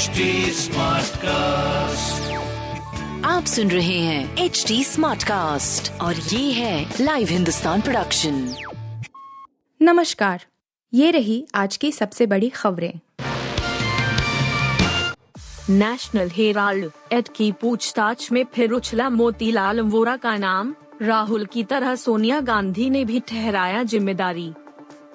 HD cast आप सुन रहे हैं एच डी स्मार्ट कास्ट और ये है लाइव हिंदुस्तान प्रोडक्शन नमस्कार ये रही आज की सबसे बड़ी खबरें। नेशनल हेराल्ड एड की पूछताछ में फिर उछला मोतीलाल वोरा का नाम। राहुल की तरह सोनिया गांधी ने भी ठहराया ज़िम्मेदारी।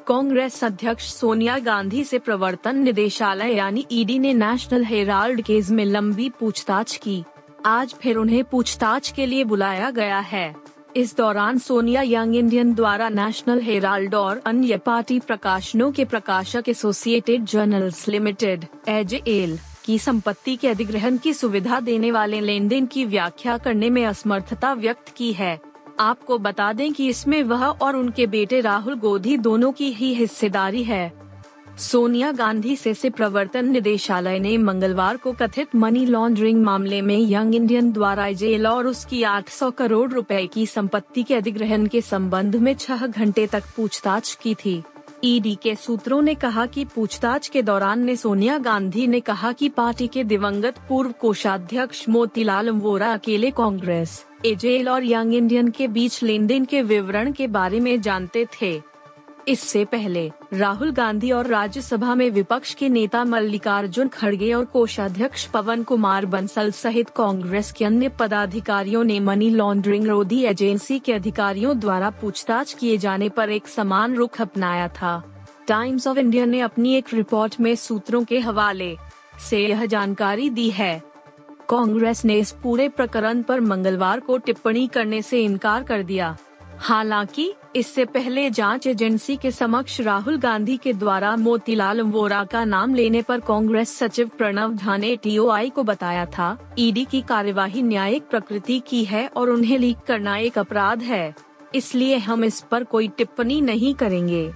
कांग्रेस अध्यक्ष सोनिया गांधी से प्रवर्तन निदेशालय यानी ईडी ने नेशनल हेराल्ड केस में लंबी पूछताछ की। आज फिर उन्हें पूछताछ के लिए बुलाया गया है। इस दौरान सोनिया यंग इंडियन द्वारा नेशनल हेराल्ड और अन्य पार्टी प्रकाशनों के प्रकाशक Associated Journals Limited as L की संपत्ति के अधिग्रहण की सुविधा देने वाले लेन देन की व्याख्या करने में असमर्थता व्यक्त की है। आपको बता दें कि इसमें वह और उनके बेटे राहुल गोधी दोनों की ही हिस्सेदारी है। सोनिया गांधी से से प्रवर्तन निदेशालय ने मंगलवार को कथित मनी लॉन्ड्रिंग मामले में यंग इंडियन द्वारा जेल और उसकी 800 करोड़ रुपए की संपत्ति के अधिग्रहण के संबंध में छह घंटे तक पूछताछ की थी। ईडी के सूत्रों ने कहा कि पूछताछ के दौरान ने सोनिया गांधी ने कहा कि पार्टी के दिवंगत पूर्व कोषाध्यक्ष मोतीलाल वोरा अकेले कांग्रेस एजेल और यंग इंडियन के बीच लेन देन के विवरण के बारे में जानते थे। इससे पहले, राहुल गांधी और राज्यसभा में विपक्ष के नेता मल्लिकार्जुन खड़गे और कोषाध्यक्ष पवन कुमार बंसल सहित कांग्रेस के अन्य पदाधिकारियों ने मनी लॉन्ड्रिंग रोधी एजेंसी के अधिकारियों द्वारा पूछताछ किए जाने पर एक समान रुख अपनाया था। टाइम्स ऑफ़ इंडिया ने अपनी एक रिपोर्ट में सूत्रों के हवाले से यह जानकारी दी है। कांग्रेस ने इस पूरे प्रकरण पर मंगलवार को टिप्पणी करने से इनकार कर दिया। हालाँकि, इससे पहले जाँच एजेंसी के समक्ष राहुल गांधी के द्वारा मोतीलाल वोरा का नाम लेने पर कांग्रेस सचिव प्रणव झा ने टीओआई को बताया था, ईडी की कार्यवाही न्यायिक प्रकृति की है और उन्हें लीक करना एक अपराध है। इसलिए हम इस पर कोई टिप्पणी नहीं करेंगे।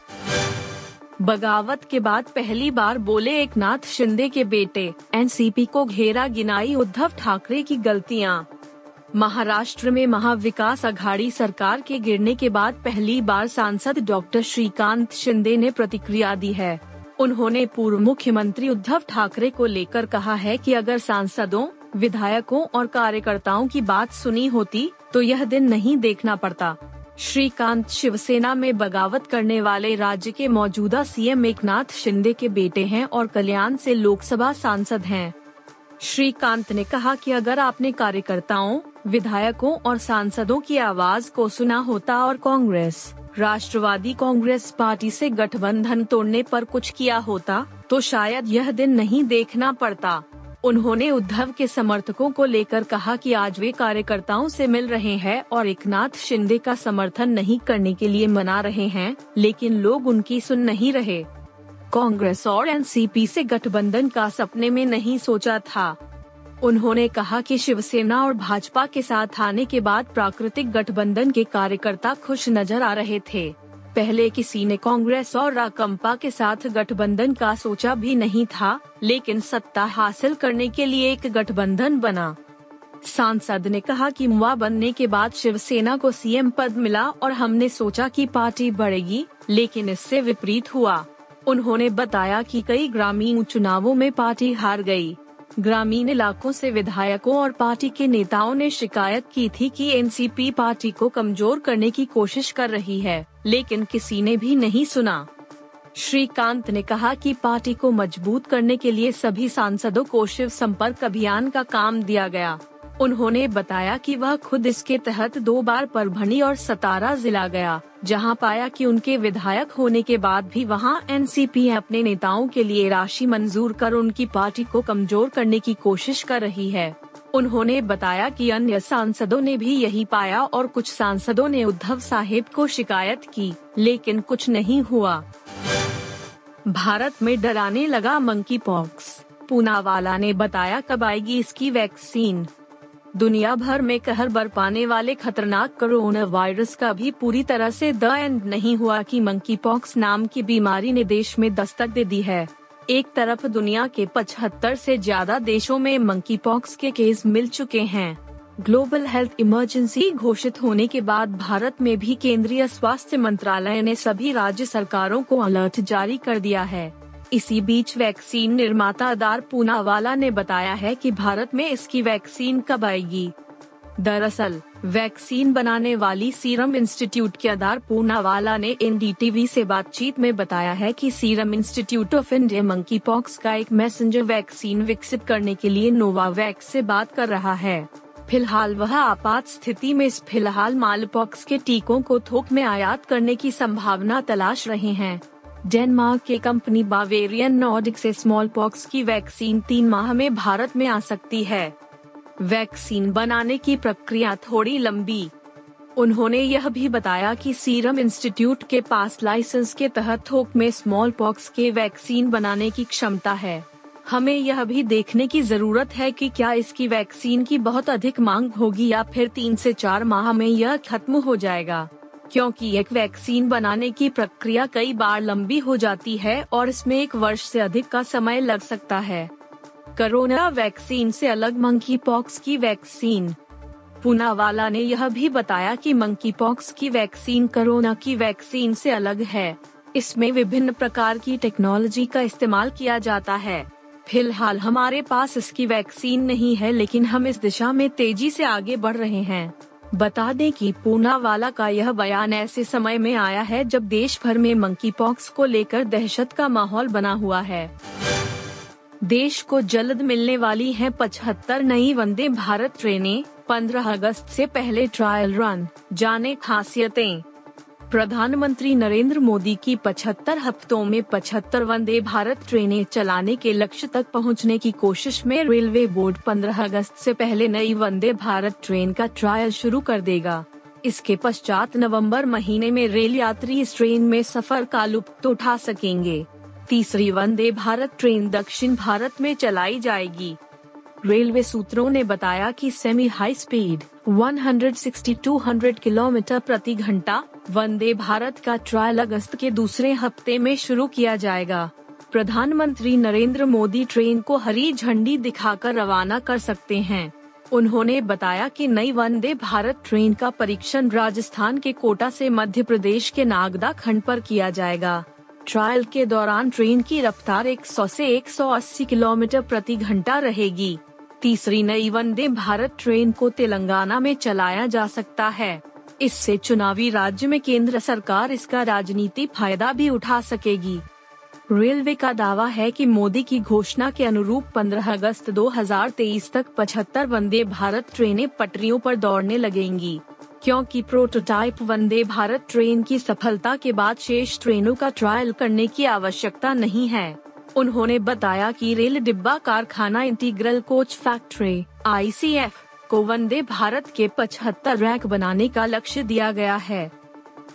बगावत के बाद पहली बार बोले एक नाथ शिंदे के बेटे, एनसीपी को घेरा गिनाई उद्धव ठाकरे की गलतियाँ। महाराष्ट्र में महाविकास अघाड़ी सरकार के गिरने के बाद पहली बार सांसद डॉक्टर श्रीकांत शिंदे ने प्रतिक्रिया दी है। उन्होंने पूर्व मुख्यमंत्री उद्धव ठाकरे को लेकर कहा है कि अगर सांसदों, विधायकों और कार्यकर्ताओं की बात सुनी होती तो यह दिन नहीं देखना पड़ता। श्रीकांत शिवसेना में बगावत करने वाले राज्य के मौजूदा सीएम एकनाथ शिंदे के बेटे हैं और कल्याण से लोकसभा सांसद हैं। श्रीकांत ने कहा कि अगर आपने कार्यकर्ताओं, विधायकों और सांसदों की आवाज़ को सुना होता और कांग्रेस, राष्ट्रवादी कांग्रेस पार्टी से गठबंधन तोड़ने पर कुछ किया होता तो शायद यह दिन नहीं देखना पड़ता उन्होंने उद्धव के समर्थकों को लेकर कहा कि आज वे कार्यकर्ताओं से मिल रहे हैं और एकनाथ शिंदे का समर्थन नहीं करने के लिए मना रहे हैं, लेकिन लोग उनकी सुन नहीं रहे। कांग्रेस और एनसीपी से गठबंधन का सपने में नहीं सोचा था। उन्होंने कहा कि शिवसेना और भाजपा के साथ आने के बाद प्राकृतिक गठबंधन के कार्यकर्ता खुश नज़र आ रहे थे। पहले किसी ने कांग्रेस और राकंपा के साथ गठबंधन का सोचा भी नहीं था, लेकिन सत्ता हासिल करने के लिए एक गठबंधन बना सांसद ने कहा कि मुआ बनने के बाद शिवसेना को सीएम पद मिला और हमने सोचा कि पार्टी बढ़ेगी, लेकिन इससे विपरीत हुआ उन्होंने बताया कि कई ग्रामीण चुनावों में पार्टी हार गई। ग्रामीण इलाकों से विधायकों और पार्टी के नेताओं ने शिकायत की थी कि एनसीपी पार्टी को कमज़ोर करने की कोशिश कर रही है, लेकिन किसी ने भी नहीं सुना। श्रीकांत ने कहा कि पार्टी को मज़बूत करने के लिए सभी सांसदों को शिव संपर्क अभियान का काम दिया गया। उन्होंने बताया कि वह खुद इसके तहत दो बार परभणी और सतारा जिला गया। जहाँ पाया कि उनके विधायक होने के बाद भी वहाँ एनसीपी अपने नेताओं के लिए राशि मंजूर कर उनकी पार्टी को कमज़ोर करने की कोशिश कर रही है। उन्होंने बताया कि अन्य सांसदों ने भी यही पाया और कुछ सांसदों ने उद्धव साहेब को शिकायत की, लेकिन कुछ नहीं हुआ। भारत में डराने लगा मंकी पॉक्स पूनावाला ने बताया कब आएगी इसकी वैक्सीन। दुनिया भर में कहर बरपाने वाले खतरनाक कोरोना वायरस का भी पूरी तरह से द एंड नहीं हुआ कि मंकी पॉक्स नाम की बीमारी ने देश में दस्तक दे दी है। एक तरफ़ दुनिया के 75 से ज़्यादा देशों में मंकी पॉक्स के केस मिल चुके हैं। ग्लोबल हेल्थ इमरजेंसी घोषित होने के बाद भारत में भी केंद्रीय स्वास्थ्य मंत्रालय ने सभी राज्य सरकारों को अलर्ट जारी कर दिया है। इसी बीच वैक्सीन निर्माता अदार पूनावाला ने बताया है कि भारत में इसकी वैक्सीन कब आएगी। दरअसल, वैक्सीन बनाने वाली सीरम इंस्टीट्यूट के आधार पूनावाला ने एनडीटीवी से बातचीत में बताया है कि Serum Institute of India monkey pox का एक मैसेंजर वैक्सीन विकसित करने के लिए नोवावैक्स से बात कर रहा है। फ़िलहाल वह आपात स्थिति में इस फ़िलहाल मालपॉक्स के टीकों को थोक में आयात करने की संभावना तलाश रहे हैं। डेनमार्क के कंपनी बावेरियन नॉर्डिक से स्मॉल पॉक्स की वैक्सीन तीन माह में भारत में आ सकती है। वैक्सीन बनाने की प्रक्रिया थोड़ी लंबी। उन्होंने यह भी बताया कि सीरम इंस्टीट्यूट के पास लाइसेंस के तहत थोक में स्मॉल पॉक्स के वैक्सीन बनाने की क्षमता है। हमें यह भी देखने की ज़रूरत है कि क्या इसकी वैक्सीन की बहुत अधिक मांग होगी या फिर तीन से चार माह में यह खत्म हो जाएगा। क्योंकि एक वैक्सीन बनाने की प्रक्रिया कई बार लंबी हो जाती है और इसमें एक वर्ष से अधिक का समय लग सकता है। कोरोना वैक्सीन से अलग मंकी पॉक्स की वैक्सीन। पुनावाला ने यह भी बताया कि मंकी पॉक्स की वैक्सीन कोरोना की वैक्सीन से अलग है। इसमें विभिन्न प्रकार की टेक्नोलॉजी का इस्तेमाल किया जाता है। फ़िलहाल हमारे पास इसकी वैक्सीन नहीं है, लेकिन हम इस दिशा में तेज़ी से आगे बढ़ रहे हैं। बता दें कि पूनावाला का यह बयान ऐसे समय में आया है जब देश भर में मंकी पॉक्स को लेकर दहशत का माहौल बना हुआ है। देश को जल्द मिलने वाली है पचहत्तर नई वंदे भारत ट्रेनें 15 अगस्त से पहले ट्रायल रन जाने खासियतें। प्रधानमंत्री नरेंद्र मोदी की 75 हफ्तों में 75 वंदे भारत ट्रेनें चलाने के लक्ष्य तक पहुँचने की कोशिश में रेलवे बोर्ड 15 अगस्त से पहले नई वंदे भारत ट्रेन का ट्रायल शुरू कर देगा। इसके पश्चात नवंबर महीने में रेल यात्री इस ट्रेन में सफ़र का लुप्त उठा सकेंगे। तीसरी वंदे भारत ट्रेन दक्षिण भारत में चलाई जाएगी। रेलवे सूत्रों ने बताया कि सेमी हाई स्पीड 160-200 किलोमीटर प्रति घंटा वंदे भारत का ट्रायल अगस्त के दूसरे हफ़्ते में शुरू किया जाएगा। प्रधानमंत्री नरेंद्र मोदी ट्रेन को हरी झंडी दिखाकर रवाना कर सकते हैं। उन्होंने बताया कि नई वंदे भारत ट्रेन का परीक्षण राजस्थान के कोटा से मध्य प्रदेश के नागदा खंड पर किया जाएगा। ट्रायल के दौरान ट्रेन की रफ्तार 100 से 180 किलोमीटर प्रति घंटा रहेगी। तीसरी नई वंदे भारत ट्रेन को तेलंगाना में चलाया जा सकता है। इससे चुनावी राज्य में केंद्र सरकार इसका राजनीति फ़ायदा भी उठा सकेगी। रेलवे का दावा है कि मोदी की घोषणा के अनुरूप 15 अगस्त 2023 तक 75 वंदे भारत ट्रेनें पटरियों पर दौड़ने लगेंगी, क्योंकि प्रोटोटाइप वंदे भारत ट्रेन की सफलता के बाद शेष ट्रेनों का ट्रायल करने की आवश्यकता नहीं है। उन्होंने बताया कि रेल डिब्बा कारखाना इंटीग्रल कोच फैक्ट्री, आईसीएफ को वंदे भारत के पचहत्तर रैक बनाने का लक्ष्य दिया गया है।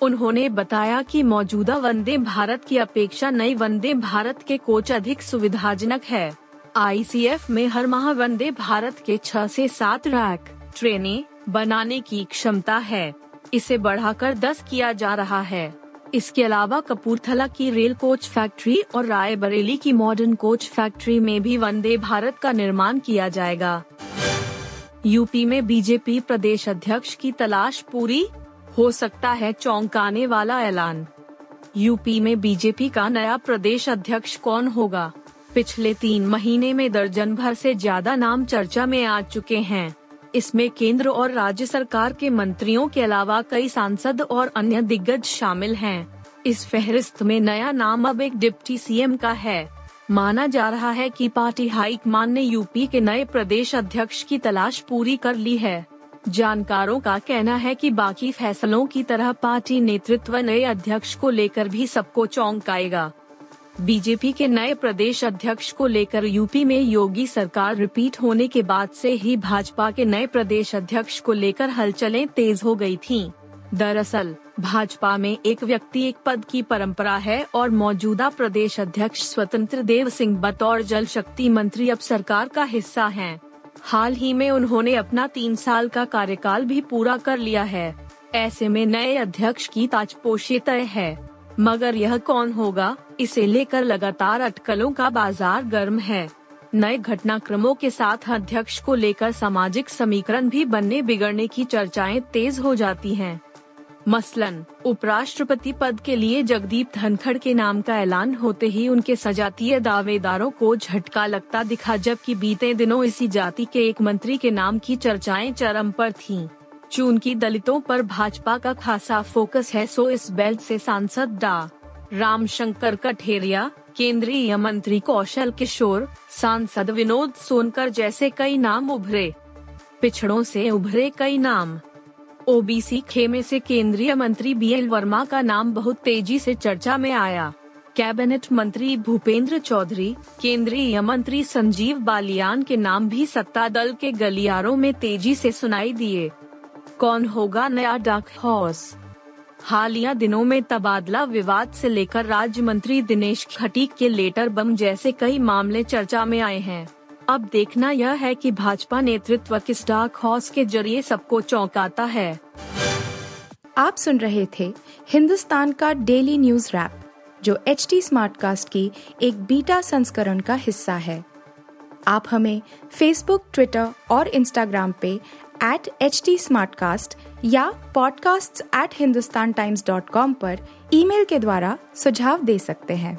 उन्होंने बताया कि मौजूदा वंदे भारत की अपेक्षा नई वंदे भारत के कोच अधिक सुविधाजनक है। आईसीएफ में हर माह वंदे भारत के छह से सात रैक ट्रेनें बनाने की क्षमता है। इसे बढ़ाकर दस किया जा रहा है। इसके अलावा कपूरथला की रेल कोच फैक्ट्री और रायबरेली की मॉडर्न कोच फैक्ट्री में भी वंदे भारत का निर्माण किया जाएगा। यूपी में बीजेपी प्रदेश अध्यक्ष की तलाश पूरी? हो सकता है चौंकाने वाला ऐलान। यूपी में बीजेपी का नया प्रदेश अध्यक्ष कौन होगा? पिछले तीन महीने में दर्जन भर से ज़्यादा नाम चर्चा में आ चुके हैं। इसमें केंद्र और राज्य सरकार के मंत्रियों के अलावा कई सांसद और अन्य दिग्गज शामिल हैं। इस फहरिस्त में नया नाम अब एक डिप्टी सीएम का है। माना जा रहा है कि पार्टी हाईकमान ने यूपी के नए प्रदेश अध्यक्ष की तलाश पूरी कर ली है जानकारों का कहना है कि बाकी फैसलों की तरह पार्टी नेतृत्व नए अध्यक्ष को लेकर भी सबको चौंकाएगा बीजेपी के नए प्रदेश अध्यक्ष को लेकर यूपी में योगी सरकार रिपीट होने के बाद से ही भाजपा के नए प्रदेश अध्यक्ष को लेकर हलचलें तेज हो गई थीं। दरअसल, भाजपा में एक व्यक्ति एक पद की परंपरा है और मौजूदा प्रदेश अध्यक्ष स्वतंत्र देव सिंह बतौर जल शक्ति मंत्री अब सरकार का हिस्सा हैं। हाल ही में उन्होंने अपना तीन साल का कार्यकाल भी पूरा कर लिया है ऐसे में नए अध्यक्ष की ताजपोशी तय है मगर यह कौन होगा, इसे लेकर लगातार अटकलों का बाज़ार गर्म है नए घटनाक्रमों के साथ अध्यक्ष को लेकर सामाजिक समीकरण भी बनने बिगड़ने की चर्चाएँ तेज हो जाती हैं। मसलन, उपराष्ट्रपति पद के लिए जगदीप धनखड़ के नाम का ऐलान होते ही उनके सजातीय दावेदारों को झटका लगता दिखा, जबकि बीते दिनों इसी जाति के एक मंत्री के नाम की चर्चाएँ चरम पर थीं। चूँकि दलितों पर भाजपा का खासा फोकस है, सो इस बेल्ट से सांसद डा. रामशंकर कठेरिया, केंद्रीय मंत्री कौशल किशोर, सांसद विनोद सोनकर जैसे कई नाम उभरे। पिछड़ों से उभरे कई नाम। ओबीसी खेमे से केंद्रीय मंत्री बी एल वर्मा का नाम बहुत तेज़ी से चर्चा में आया। कैबिनेट मंत्री भूपेंद्र चौधरी, केंद्रीय मंत्री संजीव बालियान के नाम भी सत्ता दल के गलियारों में तेज़ी से सुनाई दिए। कौन होगा नया डाक हॉर्स हालिया दिनों में तबादला विवाद से लेकर राज्य मंत्री दिनेश खटीक के लेटर बम जैसे कई मामले चर्चा में आए हैं। अब देखना यह है कि भाजपा नेतृत्व किस डार्क हॉर्स के ज़रिए सबको चौंकाता है। आप सुन रहे थे हिंदुस्तान का डेली न्यूज़ रैप जो एच टी स्मार्टकास्ट की एक बीटा संस्करण का हिस्सा है। आप हमें फेसबुक ट्विटर और इंस्टाग्राम पे एट एच टी या podcasts@hindustantimes.com पर ईमेल के द्वारा सुझाव दे सकते हैं।